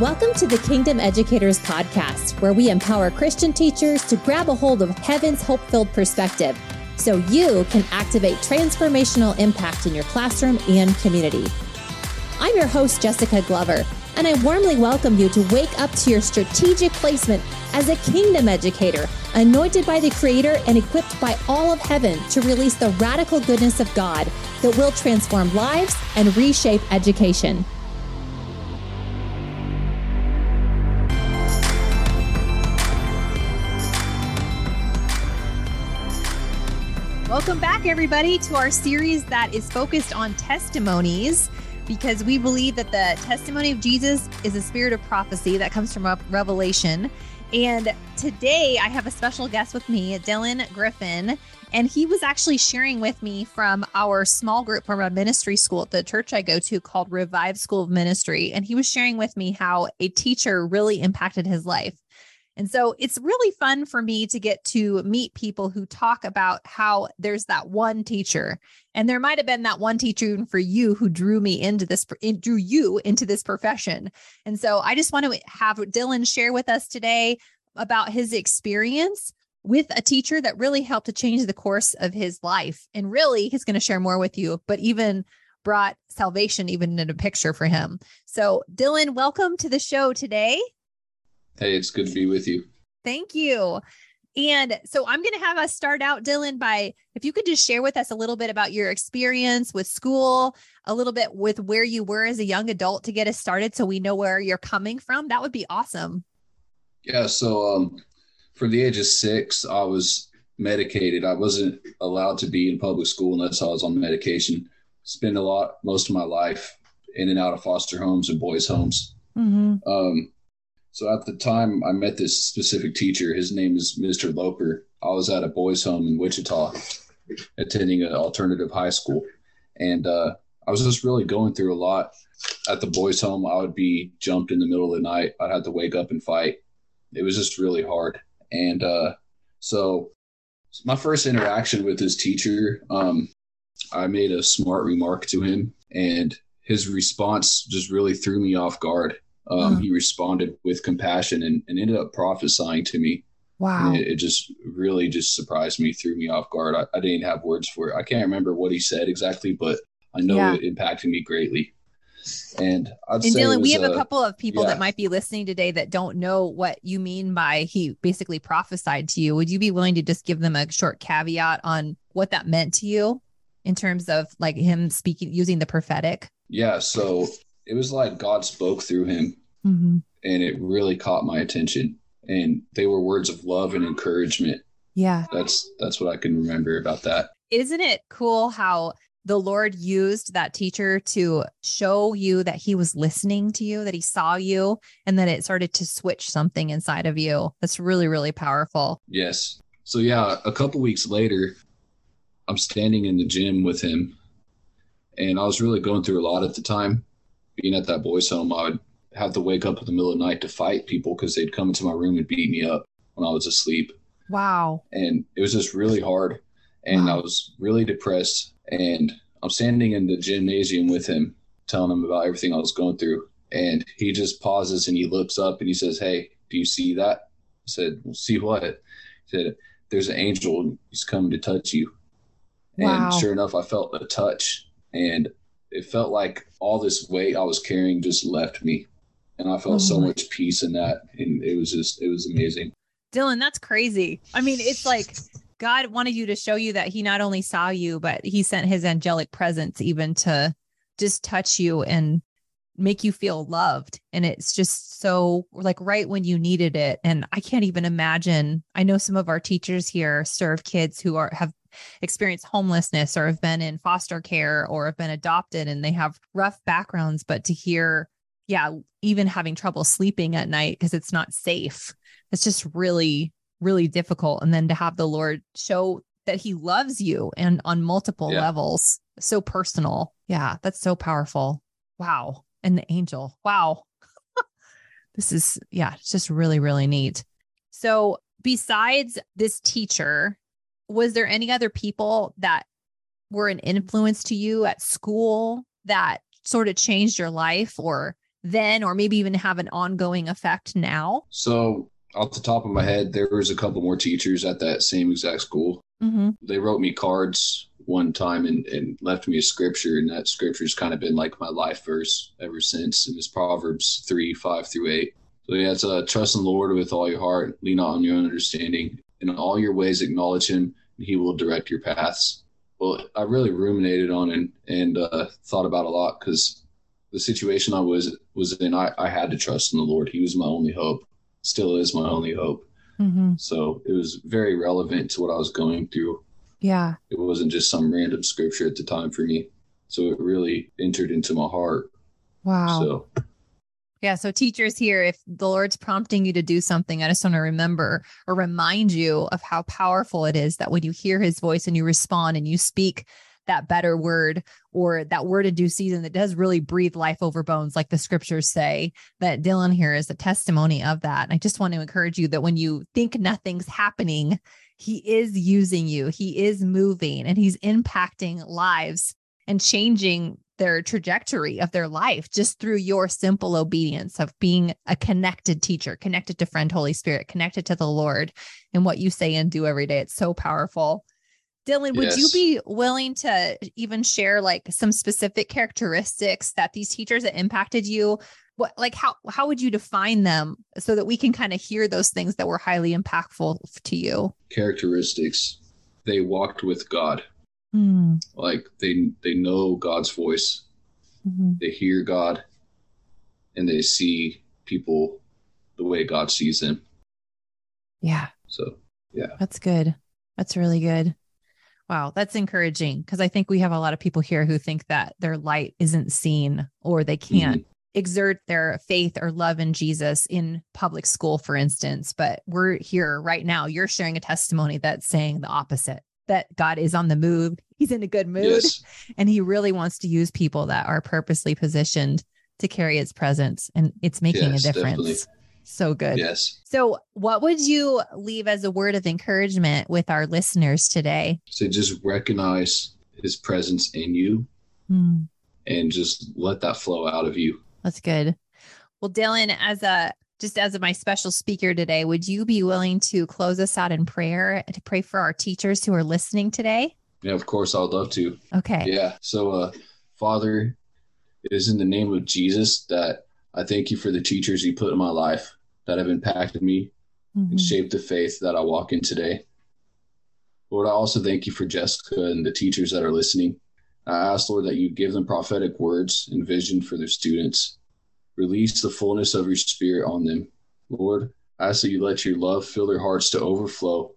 Welcome to the Kingdom Educators Podcast, where we empower Christian teachers to grab a hold of heaven's hope filled perspective so you can activate transformational impact in your classroom and community. I'm your host, Jesica Glover, and I warmly welcome you to wake up to your strategic placement as a kingdom educator, anointed by the Creator and equipped by all of heaven to release the radical goodness of God that will transform lives and reshape education. Welcome back, everybody, to our series that is focused on testimonies because we believe that the testimony of Jesus is a spirit of prophecy that comes from Revelation. And today I have a special guest with me, Dylan Griffin. And he was actually sharing with me from our small group from a ministry school at the church I go to called Revive School of Ministry. And he was sharing with me how a teacher really impacted his life. And so it's really fun for me to get to meet people who talk about how there's that one teacher. And there might have been that one teacher for you who drew me into this, drew you into this profession. And so I just want to have Dylan share with us today about his experience with a teacher that really helped to change the course of his life. And really, he's going to share more with you, but even brought salvation even in a picture for him. So, Dylan, welcome to the show today. Hey, it's good to be with you. Thank you. And so I'm going to have us start out, Dylan, by if you could just share with us a little bit about your experience with school, a little bit with where you were as a young adult to get us started so we know where you're coming from. That would be awesome. Yeah. So, um, for the age of six, I was medicated. I wasn't allowed to be in public school unless I was on medication. Spend a lot, most of my life in and out of foster homes and boys' homes. Mm-hmm. Um, so at the time I met this specific teacher, his name is Mr. Loper. I was at a boys' home in Wichita, attending an alternative high school, and uh, I was just really going through a lot. At the boys' home, I would be jumped in the middle of the night. I'd have to wake up and fight. It was just really hard, and uh, so my first interaction with this teacher, um, I made a smart remark to him, and his response just really threw me off guard um, mm. he responded with compassion and, and, ended up prophesying to me. Wow. It, it, just really just surprised me, threw me off guard. I, I, didn't have words for it. I can't remember what he said exactly, but I know yeah. it impacted me greatly. And I'd and Dylan, was, we have uh, a couple of people yeah. that might be listening today that don't know what you mean by he basically prophesied to you. Would you be willing to just give them a short caveat on what that meant to you in terms of like him speaking using the prophetic? Yeah. So it was like God spoke through him mm-hmm. and it really caught my attention. And they were words of love and encouragement. Yeah. That's that's what I can remember about that. Isn't it cool how the Lord used that teacher to show you that he was listening to you, that he saw you, and that it started to switch something inside of you. That's really, really powerful. Yes. So, yeah, a couple weeks later, I'm standing in the gym with him, and I was really going through a lot at the time being at that boys' home, I would have to wake up in the middle of the night to fight people because they'd come into my room and beat me up when I was asleep. Wow. And it was just really hard. And wow. I was really depressed. And I'm standing in the gymnasium with him, telling him about everything I was going through. And he just pauses and he looks up and he says, Hey, do you see that? I said, well, See what? He said, There's an angel. He's coming to touch you. Wow. And sure enough, I felt a touch. And it felt like all this weight I was carrying just left me. And I felt oh so much peace in that. And it was just, it was amazing. Dylan, that's crazy. I mean, it's like God wanted you to show you that He not only saw you, but He sent His angelic presence even to just touch you and make you feel loved. And it's just so like right when you needed it. And I can't even imagine. I know some of our teachers here serve kids who are have experienced homelessness or have been in foster care or have been adopted and they have rough backgrounds, but to hear, yeah, even having trouble sleeping at night because it's not safe, it's just really, really difficult. And then to have the Lord show that he loves you and on multiple yeah. levels, so personal. Yeah, that's so powerful. Wow. And the angel. Wow. this is, yeah, it's just really, really neat. So, besides this teacher was there any other people that were an influence to you at school that sort of changed your life or then, or maybe even have an ongoing effect now? So, off the top of my head, there was a couple more teachers at that same exact school. Mm-hmm. They wrote me cards one time and, and left me a scripture, and that scripture's kind of been like my life verse ever since. And it's Proverbs 3 5 through 8. So, yeah, it's uh, trust in the Lord with all your heart, lean not on your own understanding. In all your ways, acknowledge him, he will direct your paths. Well, I really ruminated on and, and uh, thought about a lot because the situation I was was in, I, I had to trust in the Lord. He was my only hope, still is my only hope. Mm-hmm. So it was very relevant to what I was going through. Yeah. It wasn't just some random scripture at the time for me. So it really entered into my heart. Wow. So Yeah. So, teachers here, if the Lord's prompting you to do something, I just want to remember or remind you of how powerful it is that when you hear his voice and you respond and you speak that better word or that word in due season that does really breathe life over bones, like the scriptures say, that Dylan here is a testimony of that. And I just want to encourage you that when you think nothing's happening, he is using you, he is moving, and he's impacting lives and changing their trajectory of their life just through your simple obedience of being a connected teacher, connected to friend Holy Spirit, connected to the Lord and what you say and do every day. It's so powerful. Dylan, would you be willing to even share like some specific characteristics that these teachers that impacted you? What like how how would you define them so that we can kind of hear those things that were highly impactful to you? characteristics, they walked with God. Hmm. Like they they know God's voice. Mhm. They hear God and they see people the way God sees them. Yeah. So yeah. That's good. That's really good. Wow, that's encouraging because I think we have a lot of people here who think that their light isn't seen or they can't exert their faith or love in Jesus in public school, for instance. But we're here right now. You're sharing a testimony that's saying the opposite that God is on the move. He's in a good mood yes. and he really wants to use people that are purposely positioned to carry his presence. And it's making Yes, a difference. definitely. So good. Yes. So, what would you leave as a word of encouragement with our listeners today? So just recognize his presence in you Hmm, and just let that flow out of you. that's good. Well, Dylan, as a just as my special speaker today, would you be willing to close us out in prayer to pray for our teachers who are listening today? Yeah, of course I would love to. Okay. Yeah. So uh Father, it is in the name of Jesus that I thank you for the teachers you put in my life that have impacted me Mhm. and shaped the faith that I walk in today. Lord, I also thank you for Jesica and the teachers that are listening. I ask, Lord, that you give them prophetic words and vision for their students. Release the fullness of your spirit on them. Lord, I ask that you let your love fill their hearts to overflow,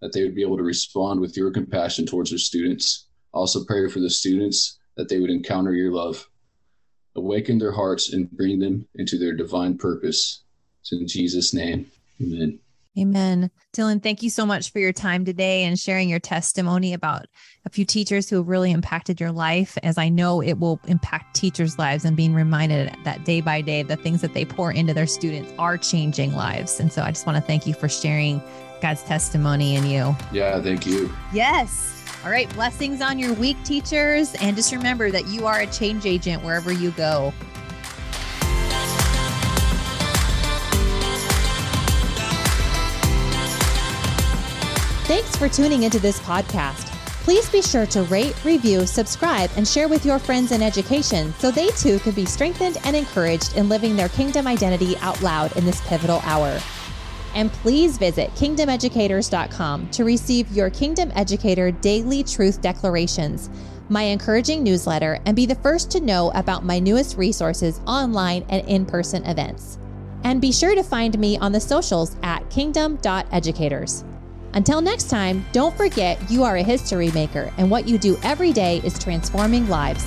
that they would be able to respond with your compassion towards their students. Also pray for the students that they would encounter your love. Awaken their hearts and bring them into their divine purpose. It's in Jesus' name. Amen. Amen. Dylan, thank you so much for your time today and sharing your testimony about a few teachers who have really impacted your life, as I know it will impact teachers' lives and being reminded that day by day, the things that they pour into their students are changing lives. And so I just want to thank you for sharing God's testimony in you. Yeah, thank you. Yes. All right. Blessings on your week, teachers. And just remember that you are a change agent wherever you go. Thanks for tuning into this podcast. Please be sure to rate, review, subscribe, and share with your friends in education so they too can be strengthened and encouraged in living their kingdom identity out loud in this pivotal hour. And please visit kingdomeducators.com to receive your Kingdom Educator Daily Truth Declarations, my encouraging newsletter, and be the first to know about my newest resources online and in person events. And be sure to find me on the socials at kingdom.educators. Until next time, don't forget you are a history maker, and what you do every day is transforming lives.